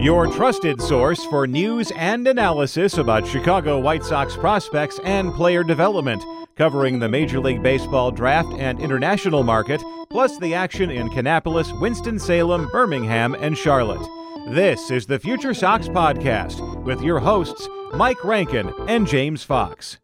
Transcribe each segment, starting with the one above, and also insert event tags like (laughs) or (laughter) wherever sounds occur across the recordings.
Your trusted source for news and analysis about Chicago White Sox prospects and player development, covering the Major League Baseball draft and international market, plus the action in Kannapolis, Winston-Salem, Birmingham, and Charlotte. This is the Future Sox Podcast with your hosts, Mike Rankin and James Fox.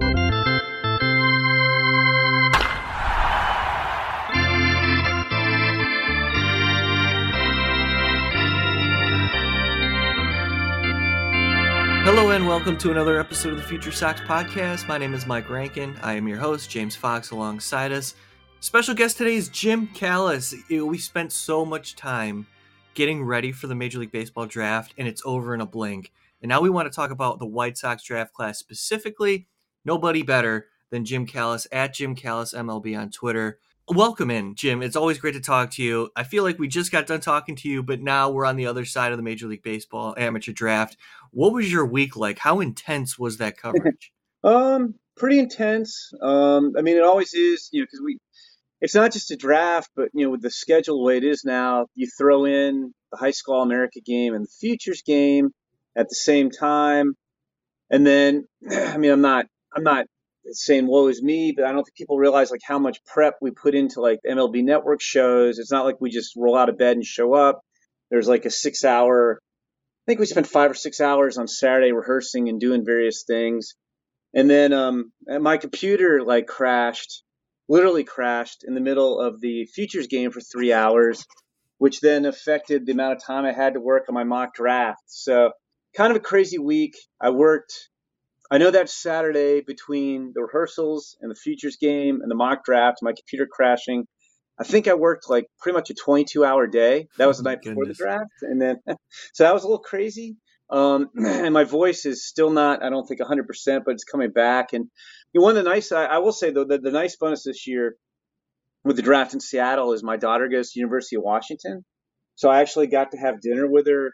Hello and welcome to another episode of the Future Sox podcast. My name is Mike Rankin. I am your host, James Fox, alongside us. Special guest today is Jim Callis. We spent so much time getting ready for the Major League Baseball draft, and it's over in a blink. And now we want to talk about the White Sox draft class specifically. Nobody better than Jim Callis at Jim Callis MLB on Twitter. Welcome in, Jim. It's always great to talk to you. I feel like we just got done talking to you, but now we're on the other side of the Major League Baseball amateur draft. What was your week like? How intense was that coverage? (laughs) um, pretty intense. Um, I mean, it always is, you know, because we, it's not just a draft, but you know, with the schedule the way it is now, you throw in the high school America game and the futures game at the same time, and then, (clears throat) I mean, I'm not, I'm not saying woe is me, but I don't think people realize like how much prep we put into like MLB Network shows. It's not like we just roll out of bed and show up. There's like a six hour. I think we spent five or six hours on Saturday rehearsing and doing various things, and then um, my computer like crashed, literally crashed in the middle of the futures game for three hours, which then affected the amount of time I had to work on my mock draft. So kind of a crazy week. I worked I know that Saturday between the rehearsals and the futures game and the mock draft, my computer crashing. I think I worked like pretty much a 22 hour day. That was the oh night goodness. before the draft. And then, (laughs) so that was a little crazy. Um, (clears throat) and my voice is still not, I don't think 100%, but it's coming back. And you know, one of the nice, I, I will say though, the, the nice bonus this year with the draft in Seattle is my daughter goes to University of Washington. So I actually got to have dinner with her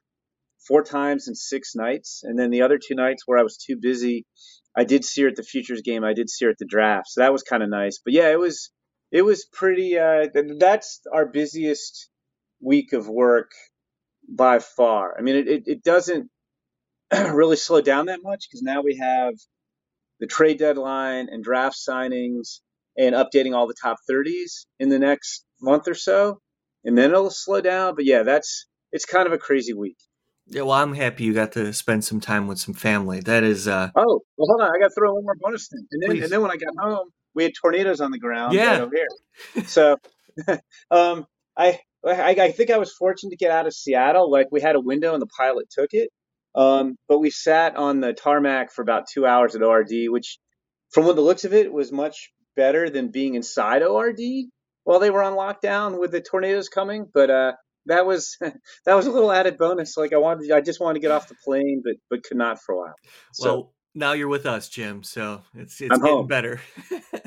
four times in six nights. And then the other two nights where I was too busy, I did see her at the futures game. I did see her at the draft. So that was kind of nice. But yeah, it was it was pretty. Uh, that's our busiest week of work by far. I mean, it it, it doesn't (clears throat) really slow down that much because now we have the trade deadline and draft signings and updating all the top 30s in the next month or so, and then it'll slow down. But yeah, that's it's kind of a crazy week. Yeah, well, I'm happy you got to spend some time with some family. That is. uh Oh, well, hold on. I got to throw one more bonus thing. And then, and then when I got home, we had tornadoes on the ground. Yeah. over here. So, (laughs) um, I, I I think I was fortunate to get out of Seattle. Like we had a window and the pilot took it. Um, but we sat on the tarmac for about two hours at ORD, which, from what the looks of it, was much better than being inside ORD while they were on lockdown with the tornadoes coming. But uh, that was (laughs) that was a little added bonus. Like I wanted, I just wanted to get off the plane, but but could not for a while. So, well, now you're with us, Jim. So it's it's I'm getting home. better.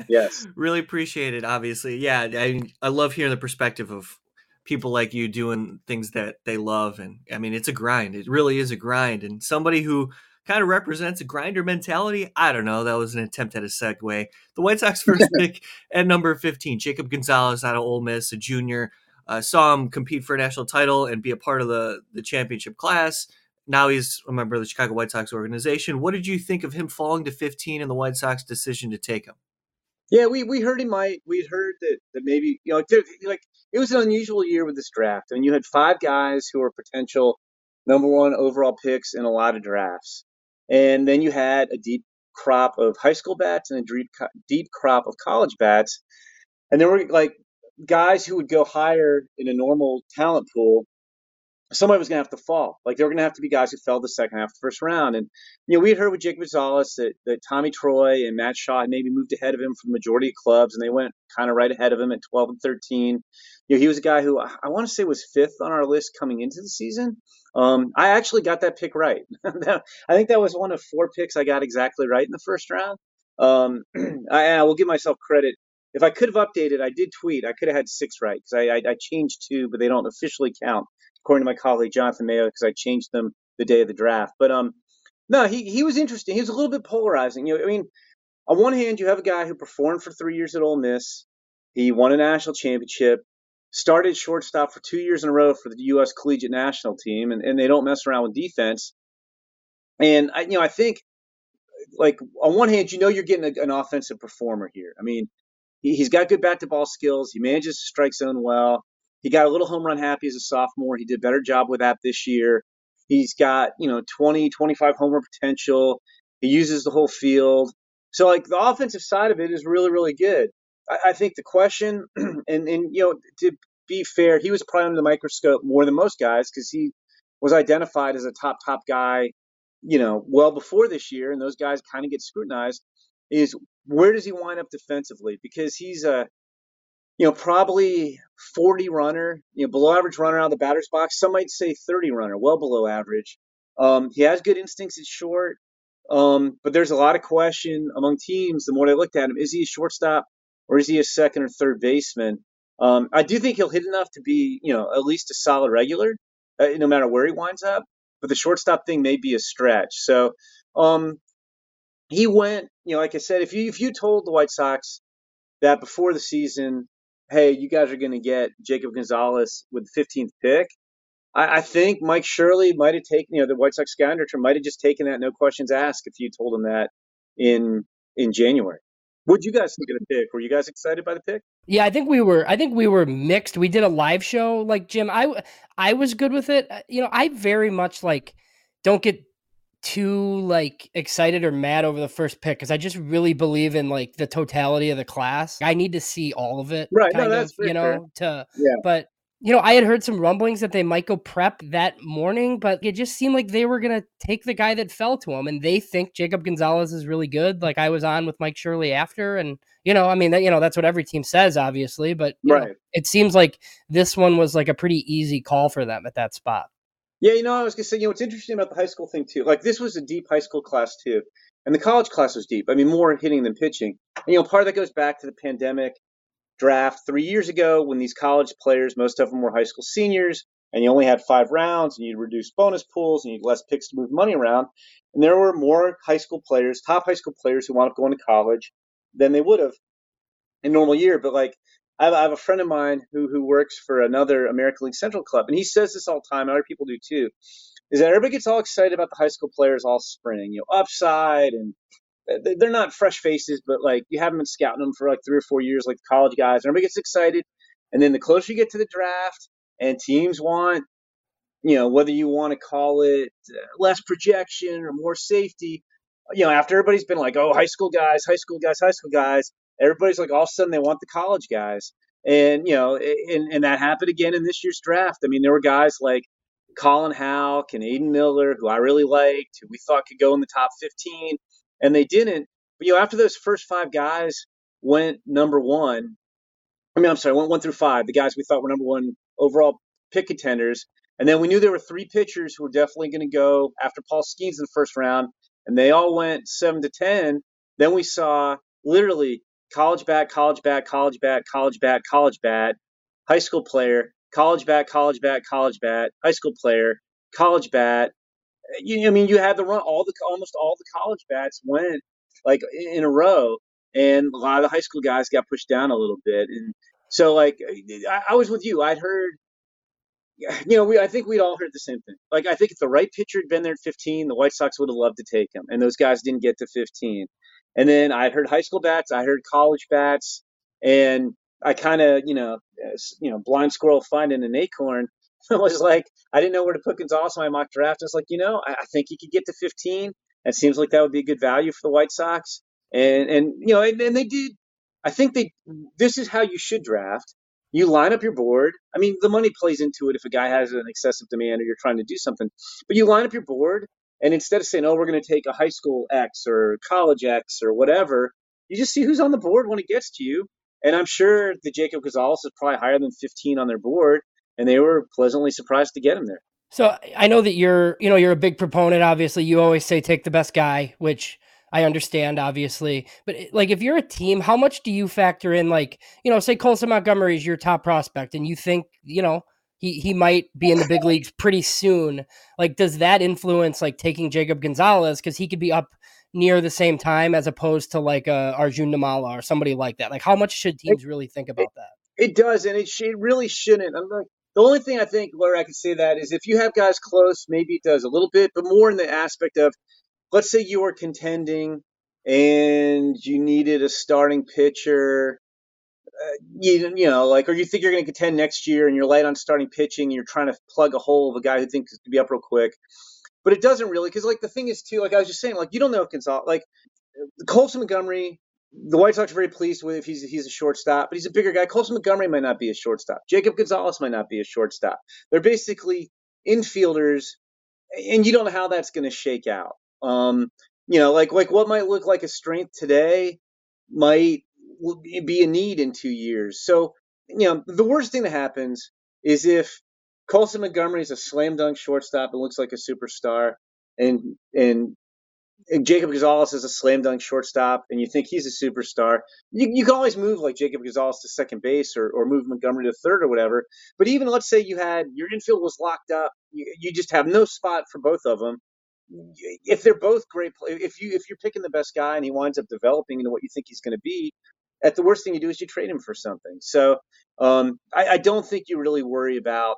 yes, (laughs) really appreciate it. Obviously, yeah. I I love hearing the perspective of people like you doing things that they love, and I mean, it's a grind. It really is a grind, and somebody who kind of represents a grinder mentality. I don't know. That was an attempt at a segue. The White Sox (laughs) first pick at number 15, Jacob Gonzalez out of Ole Miss, a junior uh, saw him compete for a national title and be a part of the the championship class. Now he's a member of the Chicago White Sox organization. What did you think of him falling to 15 and the White Sox decision to take him? Yeah, we, we heard he might. We'd heard that, that maybe you know like it was an unusual year with this draft. I mean, you had five guys who were potential number one overall picks in a lot of drafts, and then you had a deep crop of high school bats and a deep deep crop of college bats, and there were like guys who would go higher in a normal talent pool, somebody was going to have to fall. Like there were going to have to be guys who fell the second half the first round. And, you know, we had heard with Jake Gonzalez that, that Tommy Troy and Matt Shaw had maybe moved ahead of him the majority of clubs, and they went kind of right ahead of him at 12 and 13. You know, he was a guy who I want to say was fifth on our list coming into the season. Um, I actually got that pick right. (laughs) I think that was one of four picks I got exactly right in the first round. Um, (clears throat) I, I will give myself credit if I could have updated, I did tweet. I could have had six right because I, I, I, changed two, but they don't officially count according to my colleague Jonathan Mayo because I changed them the day of the draft. But um, no, he he was interesting. He was a little bit polarizing. You know, I mean, on one hand, you have a guy who performed for three years at Ole Miss. He won a national championship, started shortstop for two years in a row for the U.S. Collegiate National Team, and, and they don't mess around with defense. And I, you know, I think like on one hand, you know, you're getting a, an offensive performer here. I mean, he, has got good bat to ball skills. He manages the strike zone well. He got a little home run happy as a sophomore. He did a better job with that this year. He's got, you know, 20, 25 homer potential. He uses the whole field. So, like, the offensive side of it is really, really good. I, I think the question, (clears throat) and, and, you know, to be fair, he was probably under the microscope more than most guys because he was identified as a top, top guy, you know, well before this year. And those guys kind of get scrutinized. Is where does he wind up defensively? Because he's a, you know, probably 40 runner, you know, below average runner out of the batter's box. Some might say 30 runner, well below average. Um, he has good instincts at short, um, but there's a lot of question among teams. The more they looked at him, is he a shortstop or is he a second or third baseman? Um, I do think he'll hit enough to be, you know, at least a solid regular, uh, no matter where he winds up. But the shortstop thing may be a stretch. So um, he went, you know, like I said, if you if you told the White Sox that before the season hey, you guys are going to get Jacob Gonzalez with the 15th pick. I, I think Mike Shirley might have taken, you know, the White Sox scoundrel might have just taken that no questions asked if you told him that in in January. Did you guys think of the pick? Were you guys excited by the pick? Yeah, I think we were. I think we were mixed. We did a live show, like Jim. I I was good with it. Uh, you know, I very much like don't get too like excited or mad over the first pick because I just really believe in like the totality of the class. I need to see all of it, right? no, that's of, you know fair. to yeah. But you know, I had heard some rumblings that they might go prep that morning, but it just seemed like they were gonna take the guy that fell to them, and they think Jacob Gonzalez is really good. Like I was on with Mike Shirley after, and you know, I mean, that, you know, that's what every team says, obviously, but right. Know, it seems like this one was like a pretty easy call for them at that spot. Yeah, you know, I was gonna say, you know, what's interesting about the high school thing too. Like this was a deep high school class too, and the college class was deep. I mean, more hitting than pitching. And, you know, part of that goes back to the pandemic draft three years ago when these college players, most of them were high school seniors, and you only had five rounds, and you reduced bonus pools, and you had less picks to move money around, and there were more high school players, top high school players, who wound up going to college than they would have in a normal year. But like I have, I have, a friend of mine who who works for another American League Central club, and he says this all the time. Other people do too. Is that everybody gets all excited about the high school players all spring, you know, upside, and they're not fresh faces, but like you haven't been scouting them for like three or four years, like the college guys. Everybody gets excited, and then the closer you get to the draft, and teams want, you know, whether you want to call it uh, less projection or more safety, you know, after everybody's been like, oh, high school guys, high school guys, high school guys, everybody's like all of a sudden they want the college guys. And, you know, and, and that happened again in this year's draft. I mean, there were guys like Colin Houck and Aidan Miller, who I really liked, who we thought could go in the top 15, and they didn't. But, you know, after those first five guys went number one, I mean, I'm sorry, went one through five, the guys we thought were number one overall pick contenders. And then we knew there were three pitchers who were definitely going to go after Paul Skenes in the first round, and they all went seven to 10. Then we saw literally college bat, college bat, college bat, college bat, college bat, high school player, college bat, college bat, college bat, high school player, college bat. You, I mean, you had the run. All the almost all the college bats went like in a row, and a lot of the high school guys got pushed down a little bit. And so, like, I, I was with you. I'd heard, you know, we I think we'd all heard the same thing. Like, I think if the right pitcher had been there at 15, the White Sox would have loved to take him, and those guys didn't get to 15. And then I heard high school bats, I heard college bats, and I kind of, you know, you know, blind squirrel finding an acorn. (laughs) I was like, I didn't know where to put Gonzalez on my mock draft. I was like, you know, I, I think he could get to 15. It seems like that would be a good value for the White Sox. And and you know, and, and they did. I think they. This is how you should draft. You line up your board. I mean, the money plays into it if a guy has an excessive demand or you're trying to do something. But you line up your board and instead of saying, oh, we're going to take a high school X or college X or whatever, you just see who's on the board when it gets to you. And I'm sure the Jacob Gonzalez is probably higher than 15 on their board, and they were pleasantly surprised to get him there. So I know that you're, you know, you're a big proponent. Obviously, you always say take the best guy, which I understand, obviously. But eh, like, if you're a team, how much do you factor in? Like, you know, say Colson Montgomery is your top prospect, and you think, you know, he he might be in the big leagues pretty soon. Like, does that influence like taking Jacob Gonzalez because he could be up near the same time as opposed to like a Arjun Nimmala or somebody like that? Like, how much should teams really think about that? It does, and it, sh- it really shouldn't. I'm like, the only thing I think where I can say that is if you have guys close, maybe it does a little bit, but more in the aspect of, let's say you were contending and you needed a starting pitcher. Uh, you, you know, like, or you think you're going to contend next year and you're light on starting pitching and you're trying to plug a hole of a guy who thinks to be up real quick. But it doesn't really, because, like, the thing is, too, like I was just saying, like, you don't know if Gonzalez, like, Colson Montgomery the White Sox are very pleased with if he's he's a shortstop, but he's a bigger guy. Colson Montgomery might not be a shortstop. Jacob Gonzalez might not be a shortstop. They're basically infielders, and you don't know how that's going to shake out. Um, you know, like like what might look like a strength today might be a need in two years. So, you know, the worst thing that happens is if Colson Montgomery is a slam dunk shortstop and looks like a superstar, and and Jacob Gonzalez is a slam dunk shortstop, and you think he's a superstar. You, you can always move like Jacob Gonzalez to second base or, or move Montgomery to third or whatever. But even let's say you had your infield was locked up, you, you just have no spot for both of them. If they're both great, if you if you're picking the best guy and he winds up developing into what you think he's going to be, at the worst thing you do is you trade him for something. So um, I, I don't think you really worry about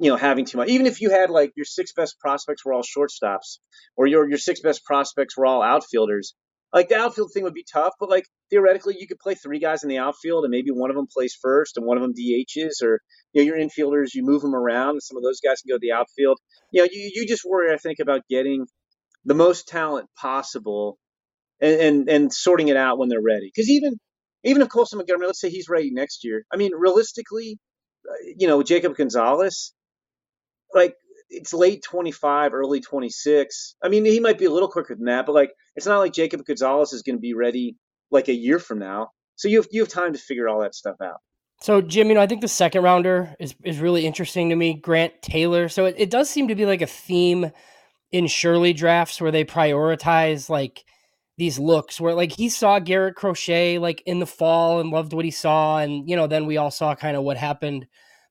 you know having too much. Even if you had like your six best prospects were all shortstops, or your your six best prospects were all outfielders, like the outfield thing would be tough. But like theoretically, you could play three guys in the outfield, and maybe one of them plays first, and one of them DHs, or you know your infielders, you move them around, and some of those guys can go to the outfield. You know, you you just worry, I think, about getting the most talent possible, and and, and sorting it out when they're ready. Because even even if Colson Montgomery, let's say he's ready next year, I mean, realistically, uh, you know, Jacob Gonzalez, like it's late 25, early 26. I mean, he might be a little quicker than that, but like it's not like Jacob Gonzalez is going to be ready like a year from now. So you have you have time to figure all that stuff out. So Jim, you know, I think the second rounder is is really interesting to me. Grant Taylor. So it, it does seem to be like a theme in Shirley drafts where they prioritize like these looks where like he saw Garrett Crochet like in the fall and loved what he saw, and you know, then we all saw kind of what happened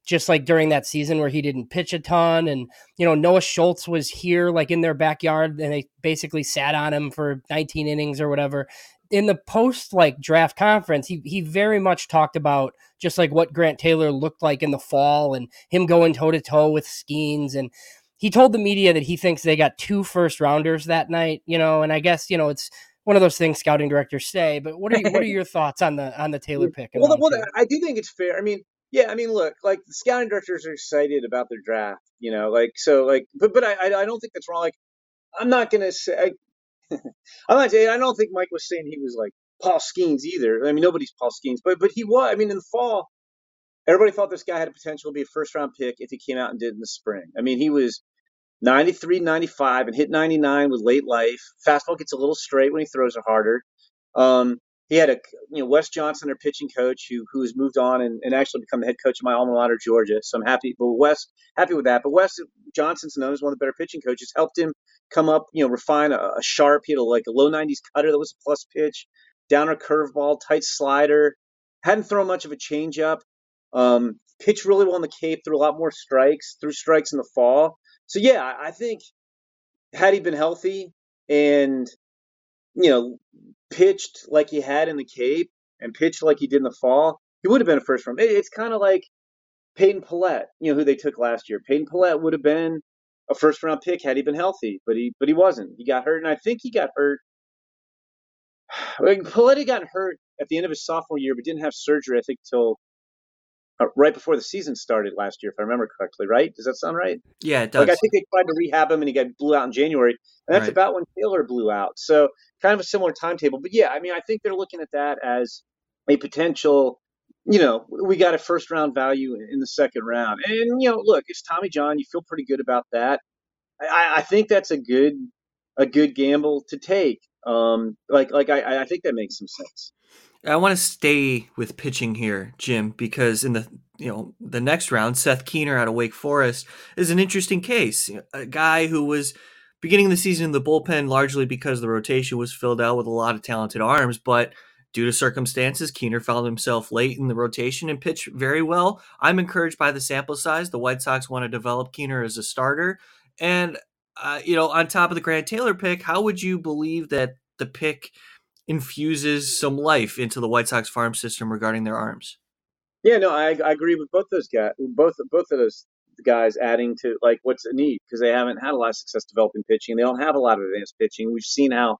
just like during that season where he didn't pitch a ton. And, you know, Noah Schultz was here like in their backyard and they basically sat on him for 19 innings or whatever. In the post like draft conference, he he very much talked about just like what Grant Taylor looked like in the fall and him going toe to toe with Skenes And he told the media that he thinks they got two first rounders that night, you know, and I guess, you know, it's one of those things scouting directors say, but what are you, what are (laughs) your thoughts on the on the Taylor pick? Well, well, I do think it's fair. I mean, yeah, I mean, look, like the scouting directors are excited about their draft, you know, like so, like, but but I I don't think that's wrong. Like, I'm not gonna say, I, (laughs) I'm not saying I don't think Mike was saying he was like Paul Skenes either. I mean, nobody's Paul Skenes, but but he was. I mean, in the fall, everybody thought this guy had a potential to be a first round pick if he came out and did in the spring. I mean, he was 93, 95, and hit 99 with late life. Fastball gets a little straight when he throws it harder. Um, he had a you know Wes Johnson, their pitching coach, who who has moved on and, and actually become the head coach of my alma mater, Georgia. So I'm happy. But Wes happy with that. But Wes Johnson's known as one of the better pitching coaches. Helped him come up, you know, refine a, a sharp. He had a, like a low 90s cutter that was a plus pitch, downer curveball, tight slider. Hadn't thrown much of a changeup. Um, pitched really well in the Cape. Threw a lot more strikes. Threw strikes in the fall. So yeah, I think had he been healthy and you know pitched like he had in the Cape and pitched like he did in the fall, he would have been a first round. It's kind of like Peyton Pallette, you know, who they took last year. Peyton Pallette would have been a first round pick had he been healthy, but he but he wasn't. He got hurt, and I think he got hurt. (sighs) Like, Pallette got hurt at the end of his sophomore year, but didn't have surgery. I think till uh, right before the season started last year, if I remember correctly. Right? Does that sound right? Yeah, it does. Like I think they tried to rehab him, and he got blew out in January, and that's right. about when Taylor blew out. So kind of a similar timetable. But yeah, I mean, I think they're looking at that as a potential. You know, we got a first round value in the second round, and you know, look, it's Tommy John. You feel pretty good about that. I, I think that's a good a good gamble to take. Um, like like I, I think that makes some sense. I want to stay with pitching here, Jim, because in the you know the next round, Seth Keener out of Wake Forest is an interesting case. A guy who was beginning the season in the bullpen largely because the rotation was filled out with a lot of talented arms, but due to circumstances, Keener found himself late in the rotation and pitched very well. I'm encouraged by the sample size. The White Sox want to develop Keener as a starter. And, uh, you know, on top of the Grant Taylor pick, how would you believe that the pick infuses some life into the White Sox farm system regarding their arms? Yeah, no, I, I agree with both those guys. Both both of those guys adding to like what's a need because they haven't had a lot of success developing pitching. They don't have a lot of advanced pitching. We've seen how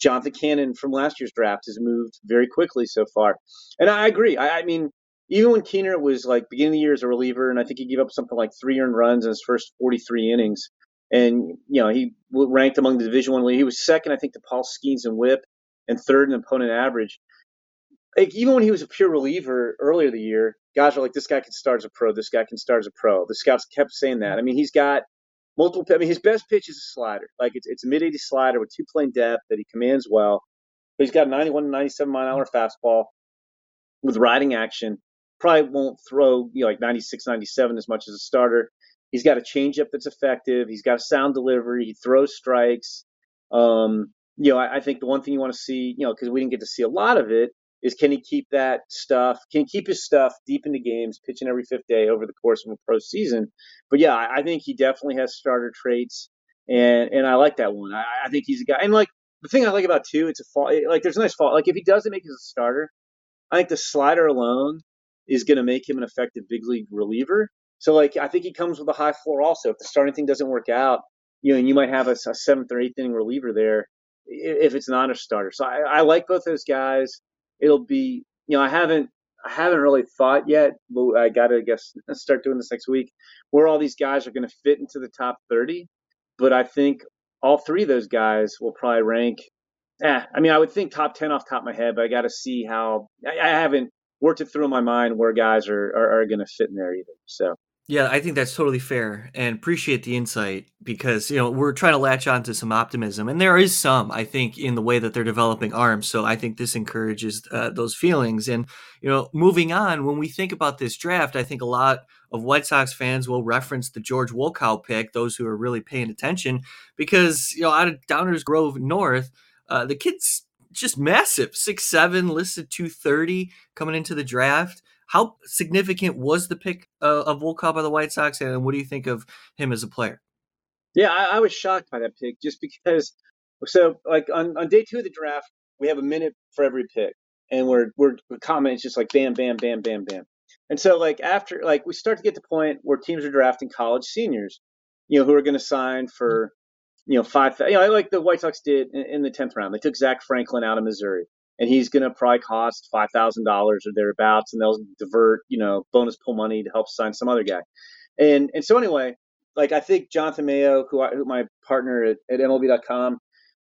Jonathan Cannon from last year's draft has moved very quickly so far, and I agree. I, I mean, even when Keener was like beginning of the year as a reliever, and I think he gave up something like three earned runs in his first 43 innings, and you know he ranked among the Division One league. He was second, I think, to Paul Skenes and WHIP, and third in opponent average. Like even when he was a pure reliever earlier the year, guys are like, this guy can start as a pro. This guy can start as a pro. The scouts kept saying that. I mean, he's got multiple. I mean, his best pitch is a slider. Like it's it's a mid 80 slider with two plane depth that he commands well. But he's got a 91 to 97 mile an hour fastball with riding action. Probably won't throw you know like 96, 97 as much as a starter. He's got a changeup that's effective. He's got a sound delivery. He throws strikes. Um, you know, I, I think the one thing you want to see, you know, because we didn't get to see a lot of it, is can he keep that stuff? Can he keep his stuff deep into games, pitching every fifth day over the course of a pro season? But yeah, I, I think he definitely has starter traits, and and I like that one. I, I think he's a guy, and like the thing I like about too, it's a fall. Like there's a nice fall. Like if he doesn't make it as a starter, I think the slider alone is going to make him an effective big league reliever. So like I think he comes with a high floor also. If the starting thing doesn't work out, you know, and you might have a, a seventh or eighth inning reliever there if it's not a starter. So I, I like both those guys it'll be you know I haven't I haven't really thought yet. But I got to guess start doing this next week where all these guys are going to fit into the top 30. But I think all three of those guys will probably rank. Eh, I mean, I would think top 10 off top of my head, but I got to see how. I, I, haven't worked it through in my mind where guys are are, are going to fit in there either. So yeah, I think that's totally fair and appreciate the insight because, you know, we're trying to latch on to some optimism and there is some, I think, in the way that they're developing arms. So I think this encourages uh, those feelings. And, you know, moving on, when we think about this draft, I think a lot of White Sox fans will reference the George Wolkow pick, those who are really paying attention, because, you know, out of Downers Grove North, uh, the kid's just massive, six seven, listed 230 coming into the draft. How significant was the pick uh, of Wolkow by the White Sox, and what do you think of him as a player? Yeah, I, I, was shocked by that pick just because. So, like on, on day two of the draft, we have a minute for every pick, and we're we're, commenting just like bam, bam, bam, bam, bam. And so, like after, like we start to get to the point where teams are drafting college seniors, you know, who are going to sign for, you know, five. You know, like the White Sox did in, in the tenth round. They took Zach Franklin out of Missouri and he's going to probably cost five thousand dollars or thereabouts, and they'll divert you know bonus pool money to help sign some other guy. And and so anyway, like I think Jonathan Mayo, who, I, who my partner at, at MLB.com,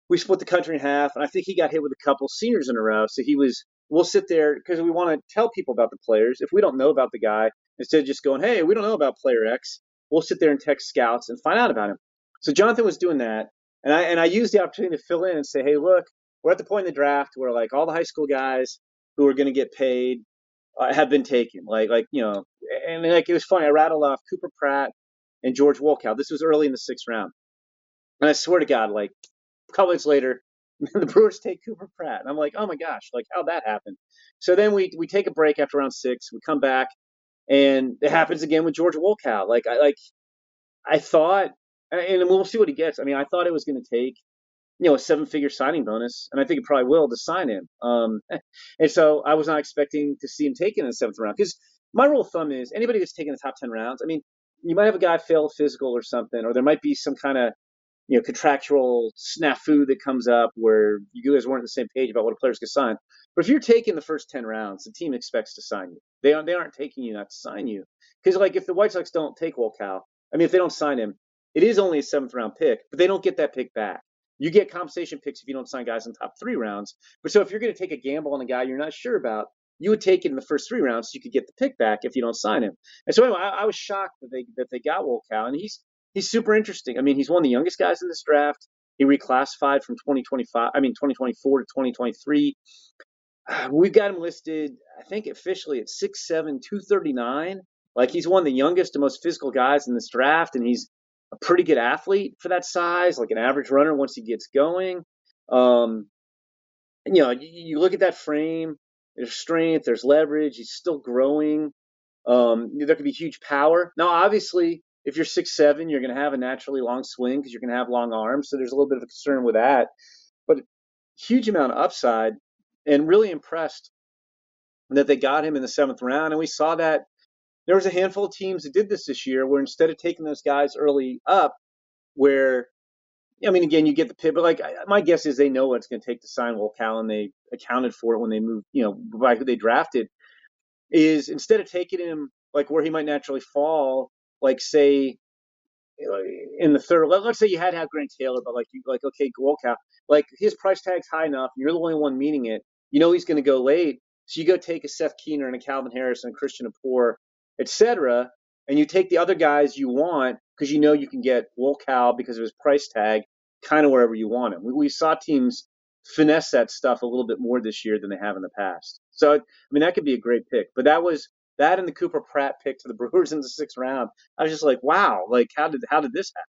we split the country in half, and I think he got hit with a couple seniors in a row. So he was. We'll sit there because we want to tell people about the players. If we don't know about the guy, instead of just going, "Hey, we don't know about player X," we'll sit there and text scouts and find out about him. So Jonathan was doing that, and I and I used the opportunity to fill in and say, "Hey, look, we're at the point in the draft where like all the high school guys who are going to get paid uh, have been taken. Like like you know, and like it was funny. I rattled off Cooper Pratt and George Wolkow. This was early in the sixth round, and I swear to God, like a couple weeks later, (laughs) the Brewers take Cooper Pratt, and I'm like, oh my gosh, like how'd that happened. So then we we take a break after round six. We come back, and it happens again with George Wolkow. Like I like I thought, and we'll see what he gets. I mean, I thought it was going to take you know, a seven figure signing bonus, and I think it probably will to sign him. Um, (laughs) and so I was not expecting to see him taken in the seventh round because my rule of thumb is anybody that's taken the top 10 rounds, I mean, you might have a guy fail physical or something, or there might be some kind of, you know, contractual snafu that comes up where you guys weren't on the same page about what a player's going to sign. But if you're taking the first 10 rounds, the team expects to sign you. They aren't, they aren't taking you not to sign you. Because, like, if the White Sox don't take Wolkow, I mean, if they don't sign him, it is only a seventh round pick, but they don't get that pick back. You get compensation picks if you don't sign guys in top three rounds. But so if you're going to take a gamble on a guy you're not sure about, you would take it in the first three rounds so you could get the pick back if you don't sign him. And so anyway, I, I was shocked that they that they got Wolkow, and he's he's super interesting. I mean, he's one of the youngest guys in this draft. He reclassified from 2025, I mean 2024 to 2023. (sighs) We've got him listed, I think officially at 6'7", 239. Like he's one of the youngest and most physical guys in this draft, and he's a pretty good athlete for that size, like an average runner once he gets going. Um, and, you know, you, you, look at that frame. There's strength. There's leverage. He's still growing. Um, there could be huge power. Now, obviously, if you're six seven, you're going to have a naturally long swing because you're going to have long arms. So there's a little bit of a concern with that. But huge amount of upside, and really impressed that they got him in the seventh round. And we saw that there was a handful of teams that did this this year where instead of taking those guys early up, where I mean, again, you get the pick, but like my guess is they know what it's going to take to sign Wolkow. They accounted for it when they moved, you know, by who they drafted. Is instead of taking him like where he might naturally fall, like say uh, in the third. Let, us say you had to have Grant Taylor, but like you like okay, Callan, like his price tag's high enough, and you're the only one meeting it. You know he's going to go late, so you go take a Seth Keener and a Calvin Harris and a Christian Apoor, etc., and you take the other guys you want because you know you can get Will because of his price tag kind of wherever you want him. We, we, saw teams finesse that stuff a little bit more this year than they have in the past. So I mean that could be a great pick, but that was that and the Cooper Pratt pick to the (laughs) Brewers in the sixth round. I was just like, wow, like how did how did this happen?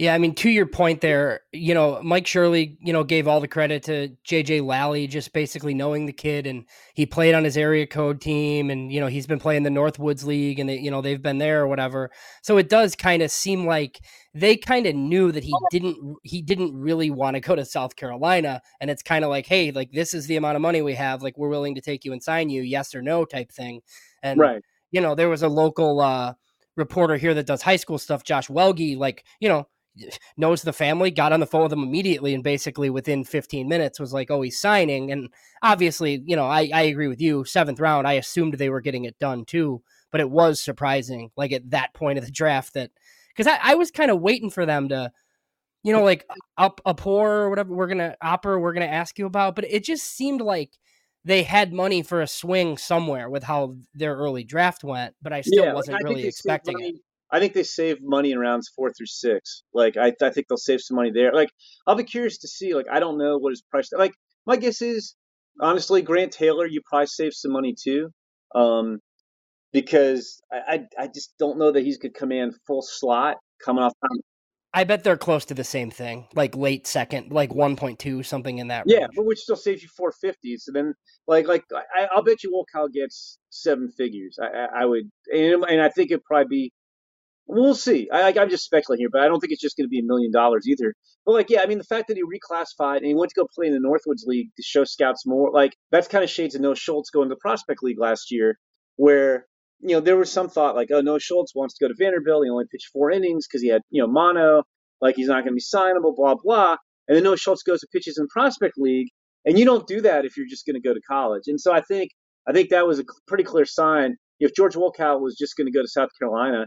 Yeah, I mean, to your point there, you know, Mike Shirley, you know, gave all the credit to JJ Lally, just basically knowing the kid, and he played on his area code team, and you know, he's been playing the Northwoods League, and they, you know, they've been there or whatever. So it does kind of seem like they kind of knew that he didn't, he didn't really want to go to South Carolina, and it's kind of like, hey, like this is the amount of money we have, like we're willing to take you and sign you, yes or no type thing, and right. you know, there was a local uh, reporter here that does high school stuff, Josh Welge, like you know knows the family, got on the phone with them immediately, and basically within 15 minutes was like, "Oh, he's signing." And obviously, you know, I I agree with you. Seventh round, I assumed they were getting it done too, but it was surprising, like at that point of the draft, that because I, I was kind of waiting for them to, you know, like up a poor or whatever we're gonna opera we're gonna ask you about, but it just seemed like they had money for a swing somewhere with how their early draft went, but I still yeah, wasn't I really expecting it. I think they save money in rounds four through six. Like I, I think they'll save some money there. Like I'll be curious to see. Like I don't know what his price. Like my guess is honestly Grant Taylor, you probably save some money too, um, because I, I, I just don't know that he's could command full slot coming off. I bet they're close to the same thing, like late second, like one point two, something in that. Yeah, range. but which still saves you four fifty. So then, like, like I, will bet you Cal gets seven figures. I, I, I would, and, and I think it'd probably be We'll see. I, am just speculating here, but I don't think it's just going to be a million dollars either. But like, yeah, I mean, the fact that he reclassified and he went to go play in the Northwoods League to show scouts more, like that's kind of shades of Noah Schultz going to the Prospect League last year, where you know there was some thought like, oh, Noah Schultz wants to go to Vanderbilt. He only pitched four innings because he had you know mono, like he's not going to be signable, blah blah. And then Noah Schultz goes to pitches in Prospect League, and you don't do that if you're just going to go to college. And so I think I think that was a pretty clear sign. If George Wolkow was just going to go to South Carolina,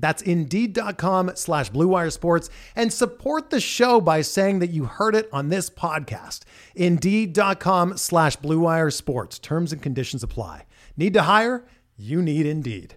That's Indeed.com slash Blue Wire Sports and support the show by saying that you heard it on this podcast. Indeed.com slash Blue Wire Sports. Terms and conditions apply. Need to hire? You need Indeed.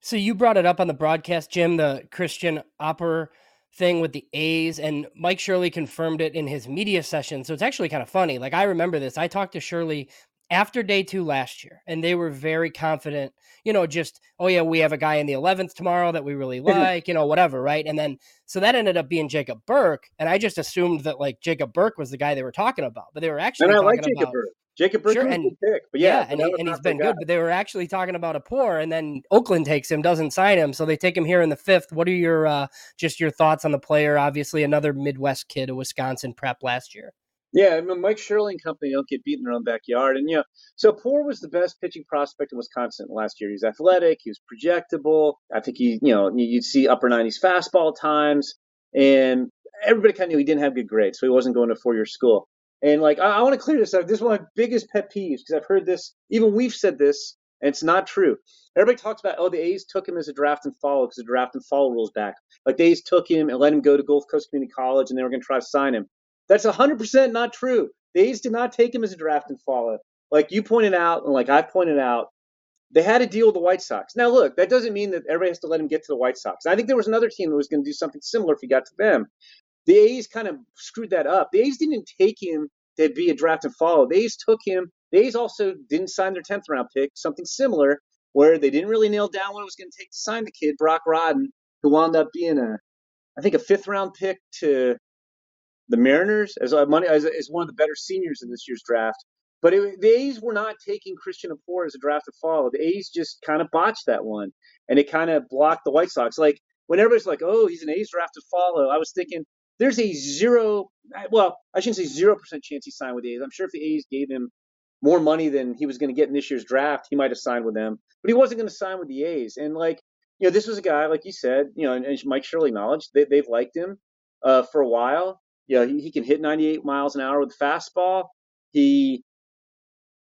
So you brought it up on the broadcast, Jim, the Christian Apoor thing with the A's, and Mike Shirley confirmed it in his media session. So it's actually kind of funny. Like I remember this. I talked to Shirley after day two last year, and they were very confident, you know, just, oh, yeah, we have a guy in the 11th tomorrow that we really like, you know, whatever, right? And then, so that ended up being Jacob Burke. And I just assumed that like Jacob Burke was the guy they were talking about, but they were actually and I like Jacob about, Burke. Jacob Burke sure, and, pick, but yeah, yeah and, he, and he's been good. But they were actually talking about Apoor, and then Oakland takes him, doesn't sign him, so they take him here in the fifth. What are your uh, just your thoughts on the player? Obviously, another Midwest kid, a Wisconsin prep last year. Yeah, I mean, Mike Shirley and company don't get beat in their own backyard, and you know, so Poor was the best pitching prospect in Wisconsin last year. He's athletic, he was projectable. I think he, you know, you'd see upper 90s fastball times, and everybody kind of knew he didn't have good grades, so he wasn't going to four year school. And like, I, I want to clear this up. This is one of my biggest pet peeves because I've heard this. Even we've said this, and it's not true. Everybody talks about, oh, the A's took him as a draft and follow because the draft and follow rules back. Like the A's took him and let him go to Gulf Coast Community College, and they were going to try to sign him. That's 100% not true. The A's did not take him as a draft and follow. Like you pointed out, and like I pointed out, they had a deal with the White Sox. Now, look, that doesn't mean that everybody has to let him get to the White Sox. I think there was another team that was going to do something similar if he got to them. The A's kind of screwed that up. The A's didn't take him to be a draft and follow. The A's took him. The A's also didn't sign their 10th round pick, something similar, where they didn't really nail down what it was going to take to sign the kid, Brock Rodden, who wound up being a, I think, a fifth round pick to the Mariners as money as, as one of the better seniors in this year's draft. But it, the A's were not taking Christian Apoor as a draft to follow. The A's just kind of botched that one, and it kind of blocked the White Sox. Like when everybody's like, "Oh, he's an A's draft to follow," I was thinking there's a zero. Well, I shouldn't say zero percent chance he signed with the A's. I'm sure if the A's gave him more money than he was going to get in this year's draft, he might have signed with them. But he wasn't going to sign with the A's. And like, you know, this was a guy, like you said, you know, and, and Mike Shirley acknowledged they, they've liked him uh, for a while. You know, he, he can hit 98 miles an hour with fastball. He,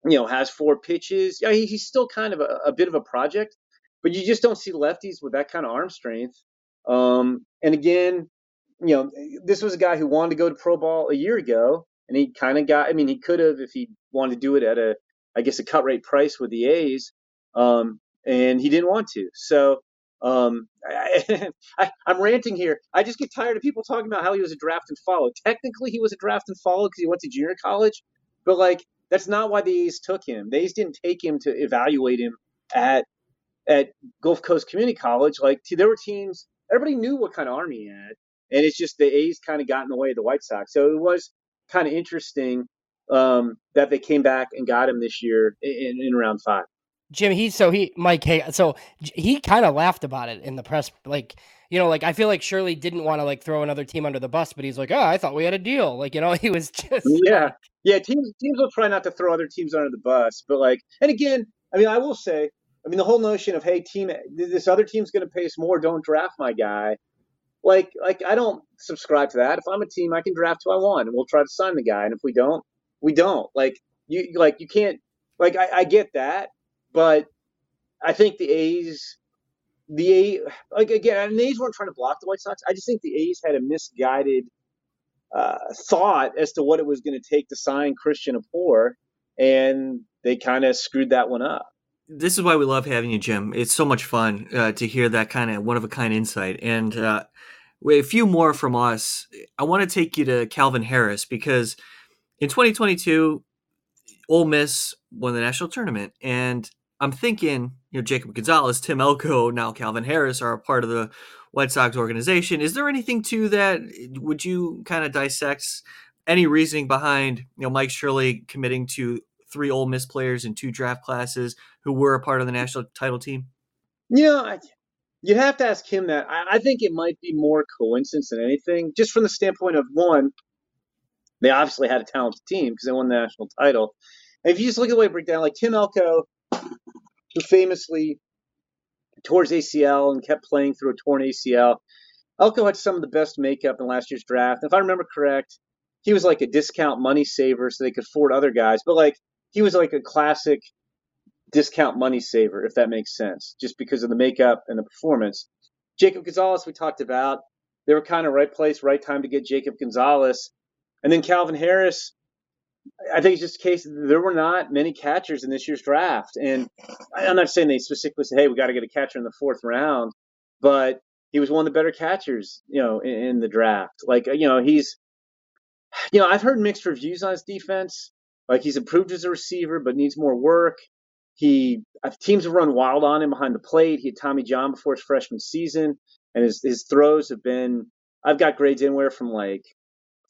you know, has four pitches. Yeah, he, he's still kind of a, a, bit of a project, but you just don't see lefties with that kind of arm strength. Um, and again, you know, this was a guy who wanted to go to pro ball a year ago, and he kind of got. I mean, he could have if he wanted to do it at a, I guess, a cut rate price with the A's, um, and he didn't want to. So um, (laughs) I, am ranting here. I just get tired of people talking about how he was a draft and follow. Technically, he was a draft and follow because he went to junior college, but like that's not why the A's took him. The A's didn't take him to evaluate him at at Gulf Coast Community College. Like there were teams, everybody knew what kind of arm he had, and it's just the A's kind of got in the way of the White Sox. So it was kind of interesting um, that they came back and got him this year in, in round five. Jim, he so he Mike hey so he kind of laughed about it in the press, like you know, like I feel like Shirley didn't want to like throw another team under the bus, but he's like, oh, I thought we had a deal, like you know, (laughs) he was just yeah, yeah. Teams teams will try not to throw other teams under the bus, but like, and again, I mean, I will say, I mean, the whole notion of hey, team, this other team's going to pay us more, don't draft my guy like like I don't subscribe to that. If I'm a team, I can draft who I want, and we'll try to sign the guy. And if we don't, we don't. Like you like you can't like I, I get that, but I think the A's the A like again, the A's weren't trying to block the White Sox. I just think the A's had a misguided uh, thought as to what it was going to take to sign Christian Apoor, and they kind of screwed that one up. This is why we love having you, Jim. It's so much fun uh, to hear that kind of one of a kind insight. And uh, a few more from us. I want to take you to Calvin Harris because in 2022, Ole Miss won the national tournament, and I'm thinking, you know, Jacob Gonzalez, Tim Elko, now Calvin Harris are a part of the White Sox organization. Is there anything to that? Would you kind of dissect any reasoning behind, you know, Mike Shirley committing to three Ole Miss players in two draft classes who were a part of the national title team? You know, You'd have to ask him that. I, I think it might be more coincidence than anything, just from the standpoint of one, they obviously had a talented team because they won the national title. And if you just look at the way it break down, like Tim Elko, who famously tore his ACL and kept playing through a torn ACL, Elko had some of the best makeup in last year's draft. If I remember correct, he was like a discount money saver so they could afford other guys. But like he was like a classic discount money saver, if that makes sense, just because of the makeup and the performance. Jacob Gonzalez, we talked about. They were kind of right place, right time to get Jacob Gonzalez. And then Calvin Harris, I think it's just a case that there were not many catchers in this year's draft. And I'm not saying they specifically said, hey, we got to get a catcher in the fourth round, but he was one of the better catchers, you know, in, in the draft. Like, you know, he's, you know, I've heard mixed reviews on his defense. Like he's improved as a receiver, but needs more work. He uh, teams have run wild on him behind the plate. He had Tommy John before his freshman season, and his his throws have been. I've got grades anywhere from like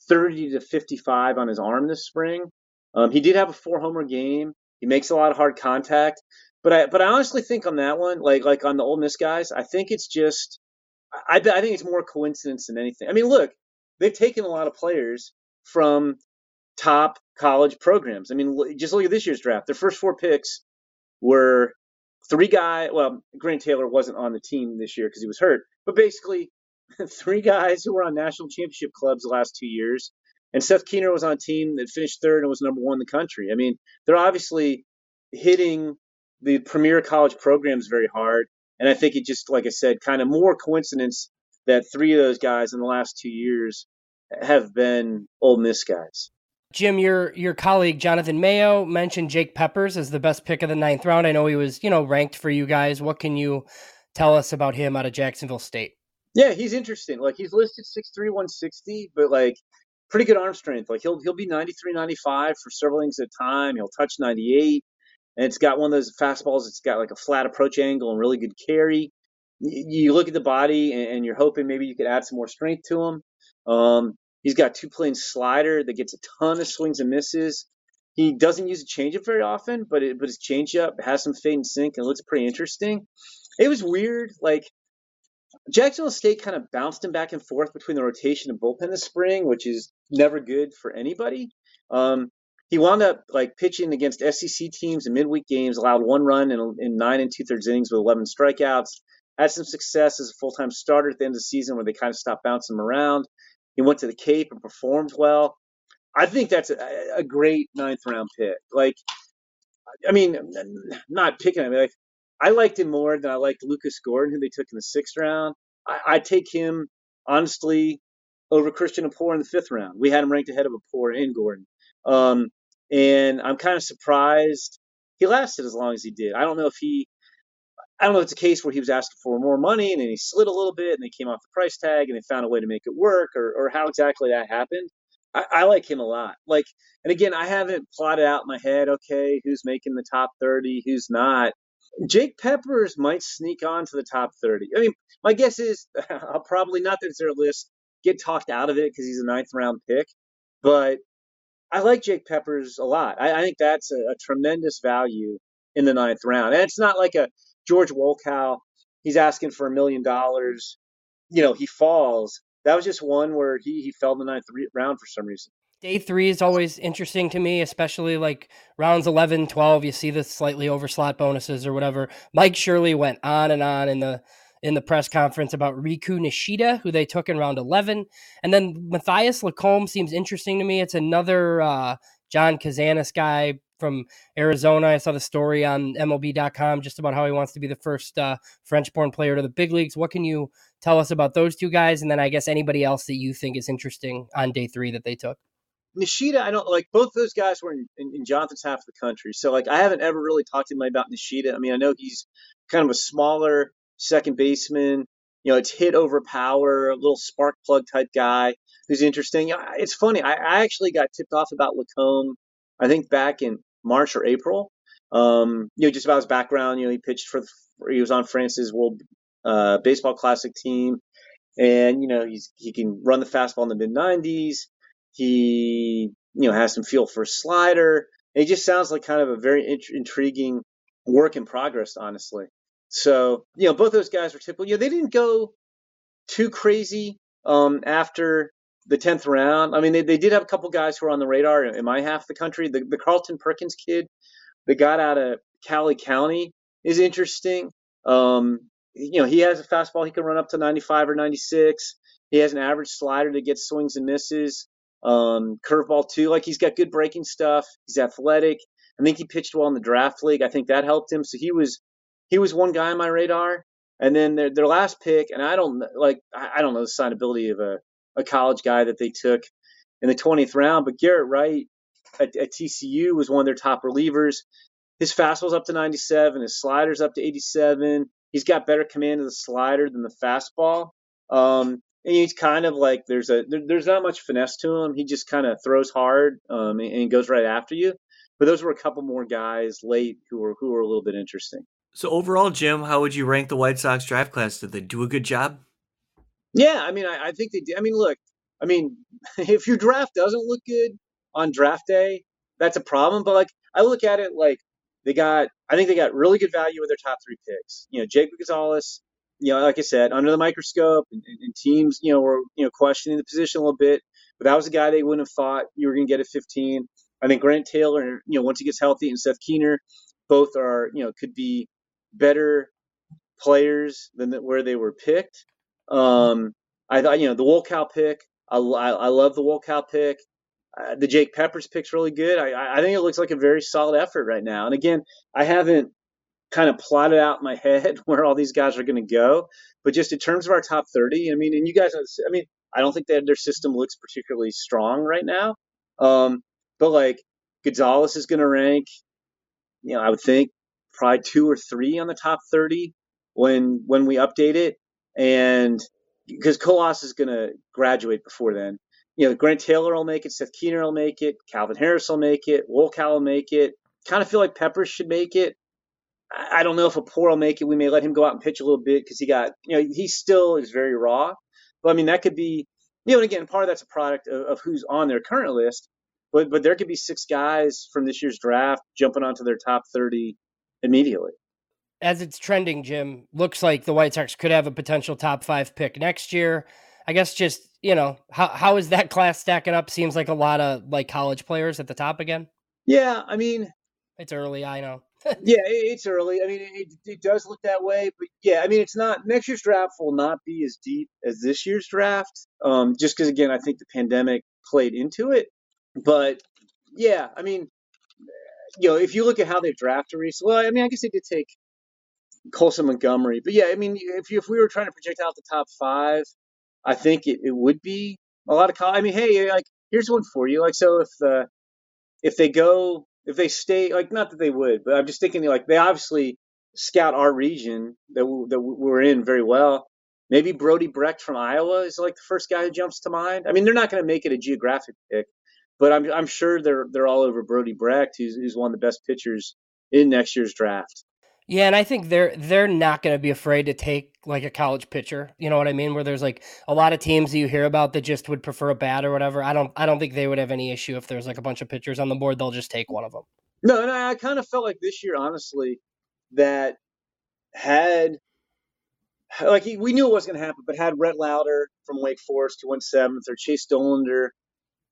30 to 55 on his arm this spring. Um, he did have a four homer game. He makes a lot of hard contact, but I but I honestly think on that one, like like on the Ole Miss guys, I think it's just I, I think it's more coincidence than anything. I mean, look, they've taken a lot of players from top college programs. I mean, just look at this year's draft. Their first four picks were three guys. Well, Grant Taylor wasn't on the team this year because he was hurt, but basically (laughs) three guys who were on national championship clubs the last two years. And Seth Keener was on a team that finished third and was number one in the country. I mean, they're obviously hitting the premier college programs very hard. And I think it just, like I said, kind of more coincidence that three of those guys in the last two years have been Ole Miss guys. Jim, your your colleague Jonathan Mayo mentioned Jake Peppers as the best pick of the ninth round. I know he was, you know, ranked for you guys. What can you tell us about him out of Jacksonville State? Yeah, he's interesting. Like he's listed 6'3", 160, but like pretty good arm strength. Like he'll he'll be 93, 95 for several innings at a time. He'll touch 98. And it's got one of those fastballs. It's got like a flat approach angle and really good carry. You look at the body and you're hoping maybe you could add some more strength to him. Um, He's got two plane slider that gets a ton of swings and misses. He doesn't use a changeup very often, but it, but his changeup has some fade and sink and looks pretty interesting. It was weird, like Jacksonville State kind of bounced him back and forth between the rotation and bullpen this spring, which is never good for anybody. Um, he wound up like pitching against SEC teams in midweek games, allowed one run in, in nine and two thirds innings with 11 strikeouts. Had some success as a full time starter at the end of the season where they kind of stopped bouncing him around. He went to the Cape and performed well. I think that's a, a great ninth round pick. Like, I mean, not picking him. Like, I liked him more than I liked Lucas Gordon, who they took in the sixth round. I, I take him honestly over Christian Apoor in the fifth round. We had him ranked ahead of Apoor and Gordon. Um, and I'm kind of surprised he lasted as long as he did. I don't know if he I don't know if it's a case where he was asking for more money and then he slid a little bit and they came off the price tag and they found a way to make it work or, or how exactly that happened. I, I like him a lot. Like, and again, I haven't plotted out in my head, okay, who's making the top 30, who's not. Jake Peppers might sneak on to the top 30. I mean, my guess is (laughs) I'll probably, not that it's their list, get talked out of it because he's a ninth round pick. But I like Jake Peppers a lot. I, I think that's a, a, tremendous value in the ninth round. And it's not like a George Wolkow, he's asking for a million dollars. You know, he falls. That was just one where he, he fell in the ninth round for some reason. Day three is always interesting to me, especially like rounds 11, 12. You see the slightly over slot bonuses or whatever. Mike Shirley went on and on in the in the press conference about Riku Nishida, who they took in round 11. And then Mathias Lacombe seems interesting to me. It's another uh, John Kazanis guy, from Arizona. I saw the story on MLB.com just about how he wants to be the first uh, French born player to the big leagues. What can you tell us about those two guys? And then I guess anybody else that you think is interesting on day three that they took? Nishida, I don't like both those guys were in, in, in, Jonathan's half of the country. So like I haven't ever really talked to him about Nishida. I mean, I know he's kind of a smaller second baseman. You know, it's hit over power, a little spark plug type guy who's interesting. It's funny. I, I actually got tipped off about Lacombe, I think back in March or April. Um, you know, just about his background. You know, he pitched for, the, he was on France's World uh, Baseball Classic team, and you know, he's he can run the fastball in the mid 90s. He you know has some feel for slider. It just sounds like kind of a very int- intriguing work in progress, honestly. So you know, both those guys were typical. You know, they didn't go too crazy um, after the tenth round. I mean, they, they did have a couple guys who were on the radar in my half the country. The, the Carlton Perkins kid that got out of Cowley County is interesting. Um, you know, he has a fastball he can run up to 95 or 96. He has an average slider that gets swings and misses. Um, curveball too. Like he's got good breaking stuff. He's athletic. I think he pitched well in the draft league. I think that helped him. So he was he was one guy on my radar. And then their their last pick, and I don't like I don't know the signability of a a college guy that they took in the 20th round. But Garrett Wright at, at TCU was one of their top relievers. His fastball's up to 97, his slider's up to 87. He's got better command of the slider than the fastball. Um, and he's kind of like there's a there, there's not much finesse to him. He just kind of throws hard um, and, and goes right after you. But those were a couple more guys late who were who were a little bit interesting. So overall, Jim, how would you rank the White Sox draft class? Did they do a good job? Yeah, I mean, I, I think they did. I mean, look, I mean, (laughs) if your draft doesn't look good on draft day, that's a problem. But like, I look at it like they got, I think they got really good value with their top three picks. You know, Jake Gonzalez, you know, like I said, under the microscope, and, and, teams, you know, were you know questioning the position a little bit. But that was a guy they wouldn't have thought you were going to get at 15. I think Grant Taylor, you know, once he gets healthy, and Seth Keener, both are, you know, could be better players than the, where they were picked. Um, I thought, you know, the Wolkow pick, I, I, I love the Wolkow pick. Uh, the Jake Peppers pick's really good. I, I think it looks like a very solid effort right now. And again, I haven't kind of plotted out in my head (laughs) where all these guys are going to go. But just in terms of our top 30, I mean, and you guys, I mean, I don't think that their system looks particularly strong right now. Um, but like Gonzalez is going to rank, you know, I would think probably two or three on the top 30 when when we update it, and because Colas is going to graduate before then. You know, Grant Taylor will make it, Seth Keener will make it, Calvin Harris will make it, Wolkow will make it. Kind of feel like Peppers should make it. I don't know if Apoor will make it. We may let him go out and pitch a little bit because he got, you know, he still is very raw. But I mean, that could be, you know, and again, part of that's a product of, of who's on their current list. But but there could be six guys from this year's draft jumping onto their top 30 immediately. As it's trending, Jim, looks like the White Sox could have a potential top five pick next year. I guess just, you know, how how is that class stacking up? Seems like a lot of like college players at the top again. Yeah, I mean, it's early, I know. Yeah, it's early. I mean, it, it does look that way, but yeah, I mean, it's not. Next year's draft will not be as deep as this year's draft, um, just because again, I think the pandemic played into it. But yeah, I mean, you know, if you look at how they drafted recently, well, I mean, I guess they did take Colson Montgomery, but yeah, I mean, if you, if we were trying to project out the top five, I think it, it would be a lot of. I mean, hey, like here's one for you. Like, so if if they go if they stay like not that they would, but I'm just thinking like they obviously scout our region that we, that we're in very well. Maybe Brody Brecht from Iowa is like the first guy who jumps to mind. I mean, they're not going to make it a geographic pick, but I'm I'm sure they're they're all over Brody Brecht, who's who's one of the best pitchers in next year's draft. Yeah, and I think they're they're not going to be afraid to take like a college pitcher. You know what I mean? Where there's like a lot of teams that you hear about that just would prefer a bat or whatever. I don't I don't think they would have any issue if there's like a bunch of pitchers on the board. They'll just take one of them. No, and I kind of felt like this year, honestly, that had like we knew it was going to happen, but had Rhett Lowder from Wake Forest who went seventh, or Chase Dollander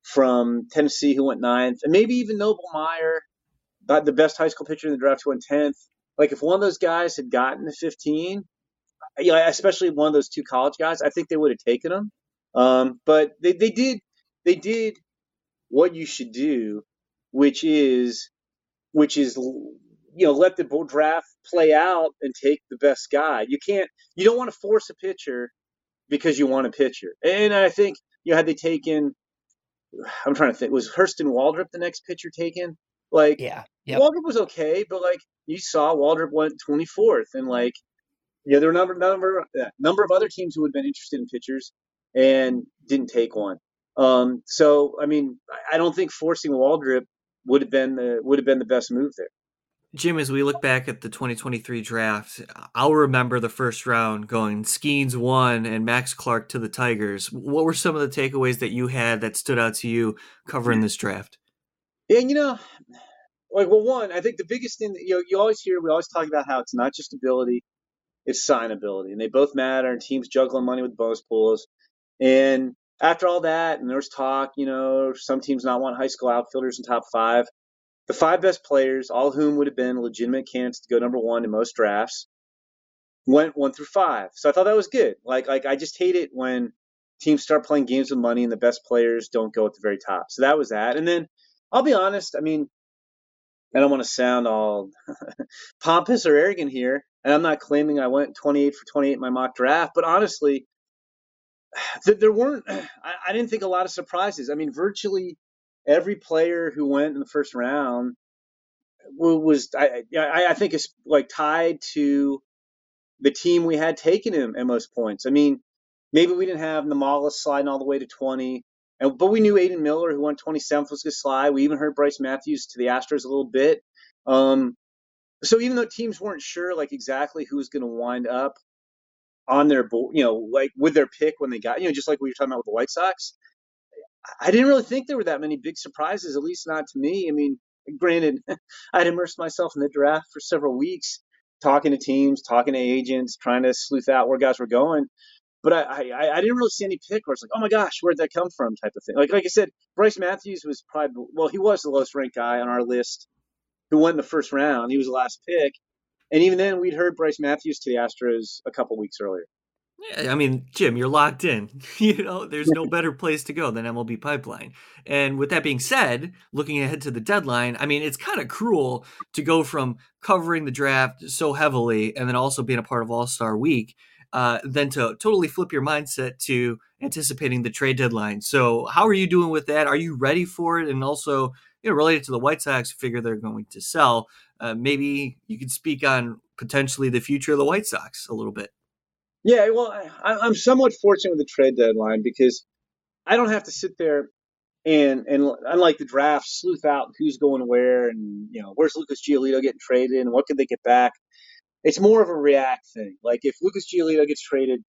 from Tennessee who went ninth, and maybe even Noble Meyer, the best high school pitcher in the draft who went tenth like if one of those guys had gotten to 15, you know, especially one of those two college guys, I think they would have taken them. Um, but they, they did they did what you should do, which is which is you know let the draft play out and take the best guy. You can't you don't want to force a pitcher because you want a pitcher. And I think you know had they taken I'm trying to think was Hurston Waldrep the next pitcher taken? Like yeah, yep. Waldrep was okay, but like you saw Waldrep went 24th, and like, you know there were a number number number of other teams who had been interested in pitchers and didn't take one. Um, so I mean, I don't think forcing Waldrep would have been the would have been the best move there. Jim, as we look back at the 2023 draft, I'll remember the first round going Skenes one and Max Clark to the Tigers. What were some of the takeaways that you had that stood out to you covering this draft? And you know, like well one i think the biggest thing that you know you always hear we always talk about how it's not just ability it's signability and they both matter and teams juggling money with bonus pools. And after all that and there's talk you know some teams not want high school outfielders in top five the five best players all of whom would have been legitimate candidates to go number one in most drafts went one through five. So i thought that was good. Like like i just hate it when teams start playing games with money and the best players don't go at the very top. So that was that. And then i'll be honest i mean I don't want to sound all (laughs) pompous or arrogant here, and I'm not claiming I went 28 for 28 in my mock draft, but honestly, (sighs) there weren't. (clears throat) I didn't think a lot of surprises. I mean, virtually every player who went in the first round was I I think is like tied to the team we had taken him at most points. I mean, maybe we didn't have Nimmala sliding all the way to 20. And, but we knew Aidan Miller, who went 27th, was going to slide. We even heard Brice Matthews to the Astros a little bit. Um, so even though teams weren't sure, like exactly who was going to wind up on their board, you know, like with their pick when they got, you know, just like we were talking about with the White Sox, I didn't really think there were that many big surprises, at least not to me. I mean, granted, (laughs) I'd immersed myself in the draft for several weeks, talking to teams, talking to agents, trying to sleuth out where guys were going but I, I, I didn't really see any pick where it's like, oh my gosh, where'd that come from type of thing. Like like I said, Brice Matthews was probably well, he was the lowest ranked guy on our list who won the first round. He was the last pick, and even then, we'd heard Brice Matthews to the Astros a couple weeks earlier. Yeah, I mean, Jim, you're locked in. (laughs) You know, there's no better place to go than MLB Pipeline. And with that being said, looking ahead to the deadline, I mean, it's kind of cruel to go from covering the draft so heavily and then also being a part of All Star Week, uh, then to totally flip your mindset to anticipating the trade deadline. So, how are you doing with that? Are you ready for it? And also, you know, related to the White Sox, figure they're going to sell. Uh, maybe you could speak on potentially the future of the White Sox a little bit. Yeah, well, I, am somewhat fortunate with the trade deadline because I don't have to sit there and and unlike the draft, sleuth out who's going where and you know where's Lucas Giolito getting traded and what could they get back. It's more of a react thing. Like if Lucas Giolito gets traded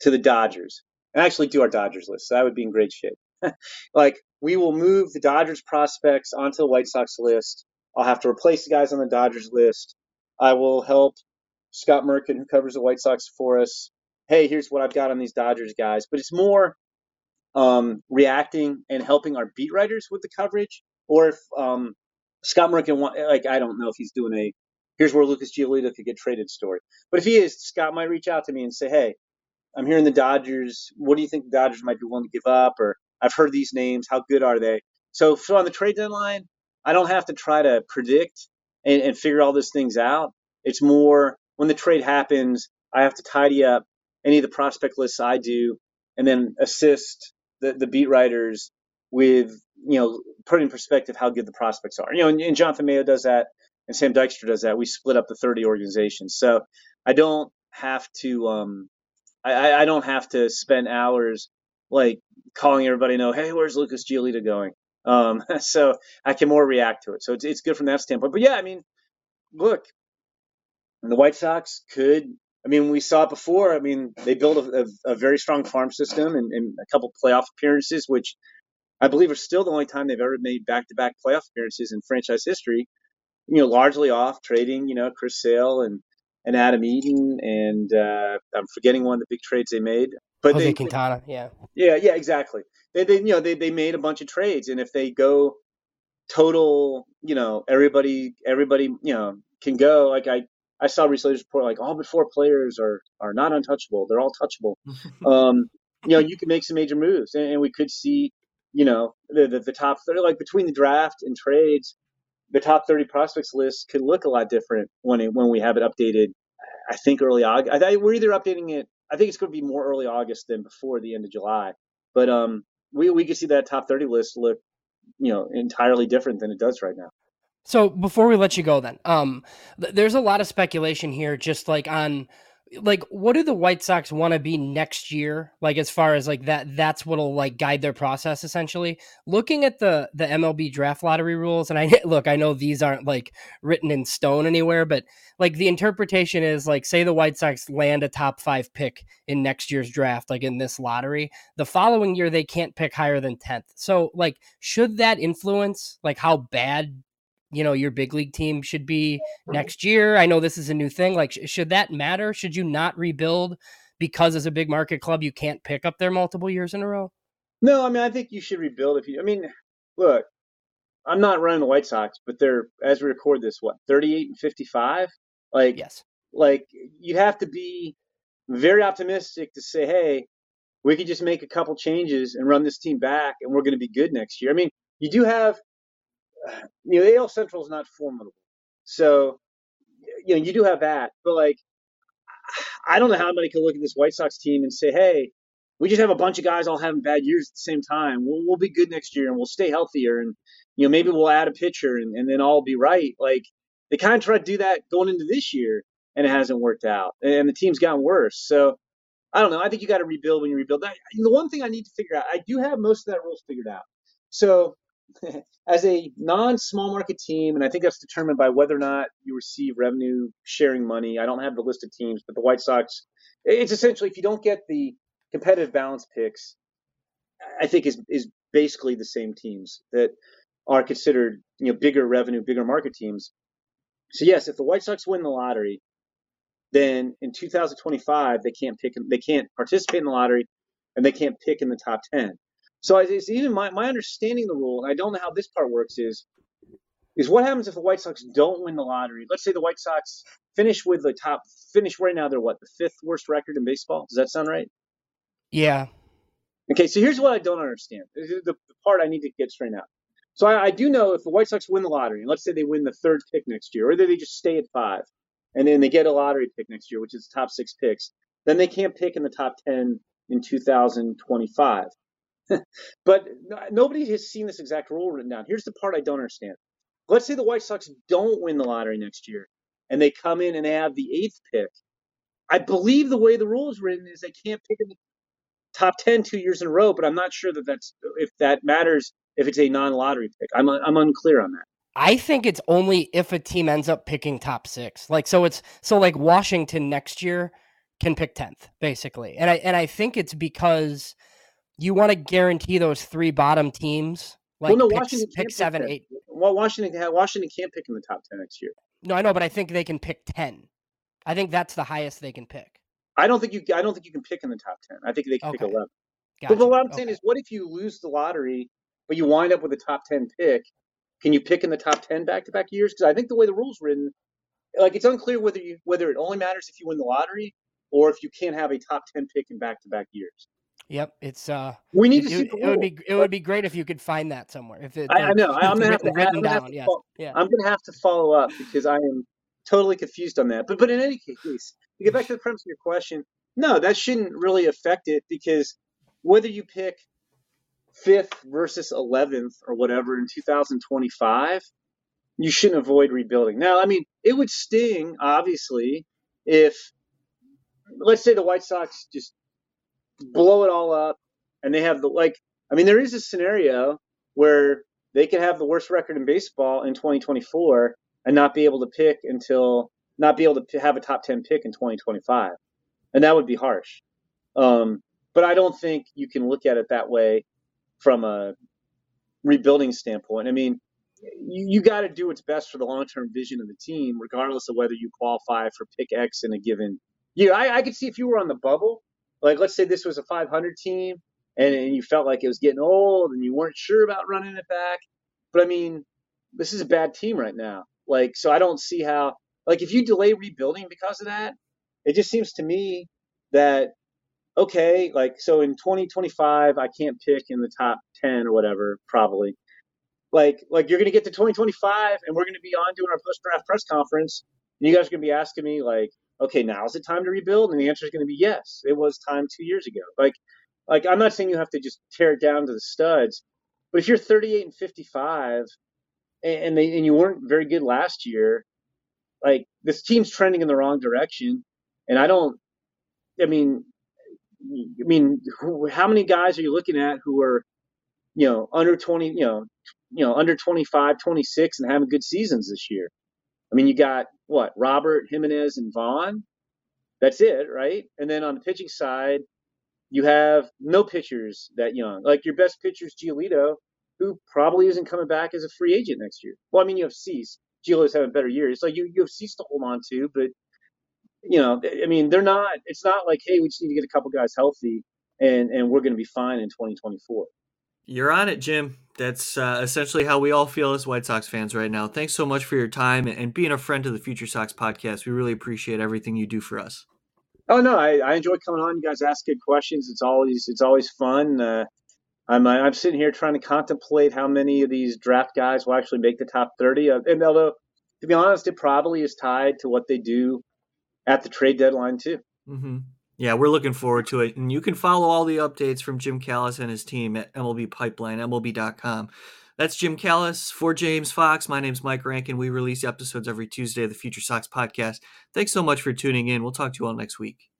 to the Dodgers, and actually do our Dodgers list, so that would be in great shape. (laughs) like we will move the Dodgers prospects onto the White Sox list. I'll have to replace the guys on the Dodgers list. I will help Scott Merkin, who covers the White Sox for us, hey, here's what I've got on these Dodgers guys. But it's more um, reacting and helping our beat writers with the coverage. Or if um, Scott Merkin, like, I don't know if he's doing a here's where Lucas Giolito could get traded story. But if he is, Scott might reach out to me and say, hey, I'm hearing the Dodgers. What do you think the Dodgers might be willing to give up? Or I've heard these names. How good are they? So, so on the trade deadline, I don't have to try to predict and, and figure all these things out. It's more when the trade happens, I have to tidy up any of the prospect lists I do, and then assist the, the beat writers with you know putting in perspective how good the prospects are. You know, and, and Jonathan Mayo does that, and Sam Dykstra does that. We split up the 30 organizations, so I don't have to um, I, I don't have to spend hours like calling everybody know, hey, where's Lucas Giolito going? Um, (laughs) so I can more react to it. So it's, it's good from that standpoint. But yeah, I mean, look, the White Sox could. I mean, we saw it before. I mean, they built a, a, a very strong farm system and, and, a couple playoff appearances, which I believe are still the only time they've ever made back-to-back playoff appearances in franchise history. You know, largely off trading, you know, Chris Sale and and Adam Eaton, and uh, I'm forgetting one of the big trades they made. But Jose they, Quintana, yeah, yeah, yeah, exactly. They, they, you know, they, they made a bunch of trades, and if they go total, you know, everybody, everybody, you know, can go. Like I, I saw recently report like all but four players are are not untouchable. They're all touchable. (laughs) um, you know, you can make some major moves, and, and we could see, you know, the, the, the top thirty, like between the draft and trades, the top thirty prospects list could look a lot different when it, when we have it updated. I think early August. I think we're either updating it. I think it's going to be more early August than before the end of July. But um, we we could see that top thirty list look, you know, entirely different than it does right now. So before we let you go, then, um, th- there's a lot of speculation here, just like on, like, what do the White Sox want to be next year? Like, as far as like that, that's what'll like guide their process essentially. Looking at the the MLB draft lottery rules, and I (laughs) look, I know these aren't like written in stone anywhere, but like the interpretation is like, say the White Sox land a top five pick in next year's draft, like in this lottery, the following year they can't pick higher than tenth. So, like, should that influence like how bad you know your big league team should be mm-hmm. next year. I know this is a new thing like sh- should that matter? Should you not rebuild because as a big market club you can't pick up there multiple years in a row? No i mean i think you should rebuild if you i mean look i'm not running the white sox but they're as we record this what 38 and 55 like yes. like you'd have to be very optimistic to say hey we could just make a couple changes and run this team back and we're going to be good next year. I mean you do have (sighs) you know, AL Central is not formidable. So, you know, you do have that, but like, (sighs) I don't know how anybody can look at this White Sox team and say, hey, we just have a bunch of guys all having bad years at the same time. We'll, we'll be good next year and we'll stay healthier and, you know, maybe we'll add a pitcher and, and then all be right. Like, they kind of tried to do that going into this year and it hasn't worked out and the team's gotten worse. So, I don't know. I think you got to rebuild when you rebuild. That, the one thing I need to figure out, I do have most of that rules figured out. So (laughs) as a non-small market team, and I think that's determined by whether or not you receive revenue sharing money. I don't have the list of teams, but the White Sox, it's essentially if you don't get the competitive balance picks, I think is is basically the same teams that are considered you know bigger revenue, bigger market teams. So yes, if the White Sox win the lottery, then in 2025 they can't pick, they can't participate in the lottery, and they can't pick in the top 10. So it's even my, my understanding of the rule, and I don't know how this part works, is is what happens if the White Sox don't win the lottery? Let's say the White Sox finish with the top finish right now. They're what the fifth worst record in baseball. Does that sound right? Yeah. Okay, so here's what I don't understand. The, the part I need to get straightened out. So I, I, do know if the White Sox win the lottery, and let's say they win the third pick next year, or they just stay at five, and then they get a lottery pick next year, which is the top six picks, then they can't pick in the top ten in 2025. (laughs) but nobody has seen this exact rule written down. Here's the part I don't understand. Let's say the White Sox don't win the lottery next year, and they come in and they have the eighth pick. I believe the way the rule is written is they can't pick in the top 10 two years in a row, but I'm not sure that that's if that matters if it's a non-lottery pick. I'm I'm unclear on that. I think it's only if a team ends up picking top 6. Like so it's so like Washington next year can pick 10th basically. And I and I think it's because you want to guarantee those three bottom teams like well, no, pick, Washington pick 7 pick 8. Well, Washington Washington can't pick in the top 10 next year. No, I know, but I think they can pick 10. I think that's the highest they can pick. I don't think you. I don't think you can pick in the top ten. I think they can okay. pick eleven. Gotcha. But what I'm saying okay. is, what if you lose the lottery, but you wind up with a top ten pick? Can you pick in the top ten back to back years? Because I think the way the rules written, like it's unclear whether you whether it only matters if you win the lottery or if you can't have a top ten pick in back to back years. Yep, it's uh. We need it, to see. It, it would be it would be great if you could find that somewhere. If it, I, I know, I'm gonna have to, gonna have to yeah. yeah. I'm gonna have to follow up because I am totally confused on that. But but in any case, to get back to the premise of your question, no, that shouldn't really affect it because whether you pick fifth versus eleventh or whatever in 2025, you shouldn't avoid rebuilding. Now, I mean, it would sting obviously if let's say the White Sox just blow it all up and they have the like I mean there is a scenario where they could have the worst record in baseball in 2024 and not be able to pick until not be able to have a top 10 pick in 2025 and that would be harsh. Um, but i don't think you can look at it that way from a rebuilding standpoint. I mean you, you got to do what's best for the long-term vision of the team regardless of whether you qualify for pick x in a given year. I, I could see if you were on the bubble like let's say this was a 500 team and, and you felt like it was getting old and you weren't sure about running it back but i mean this is a bad team right now like, so I don't see how, like, if you delay rebuilding because of that, it just seems to me that, okay, like, so in 2025, I can't pick in the top 10 or whatever, probably. Like, like you're going to get to 2025 and we're going to be on doing our post draft press conference. And you guys are going to be asking me, like, okay, now is it time to rebuild? And the answer is going to be yes. It was time two years ago. Like, like I'm not saying you have to just tear it down to the studs, but if you're 38 and 55 and they and you weren't very good last year. Like this team's trending in the wrong direction, and I don't. I mean, I mean, how many guys are you looking at who are, you know, under twenty, you know, you know, under 25, 26 and having good seasons this year? I mean, you got what Robert Jimenez and Vaughn. That's it, right? And then on the pitching side, you have no pitchers that young. Like your best pitcher is Giolito, who probably isn't coming back as a free agent next year. Well, I mean, you have Cease. Gilo's having better years. So you, you have Cease to hold on to, but, you know, I mean, they're not, it's not like, hey, we just need to get a couple guys healthy and, and we're going to be fine in 2024. You're on it, Jim. That's uh, essentially how we all feel as White Sox fans right now. Thanks so much for your time and being a friend to the Future Sox podcast. We really appreciate everything you do for us. Oh no, I, I enjoy coming on. You guys ask good questions. It's always it's always fun. Uh, I'm I'm sitting here trying to contemplate how many of these draft guys will actually make the top 30. Uh, and although, to be honest, it probably is tied to what they do at the trade deadline too. Mm-hmm. Yeah, we're looking forward to it, and you can follow all the updates from Jim Callis and his team at MLB Pipeline, MLB.com. That's Jim Callis for James Fox. My name's Mike Rankin. We release episodes every Tuesday of the Future Sox podcast. Thanks so much for tuning in. We'll talk to you all next week.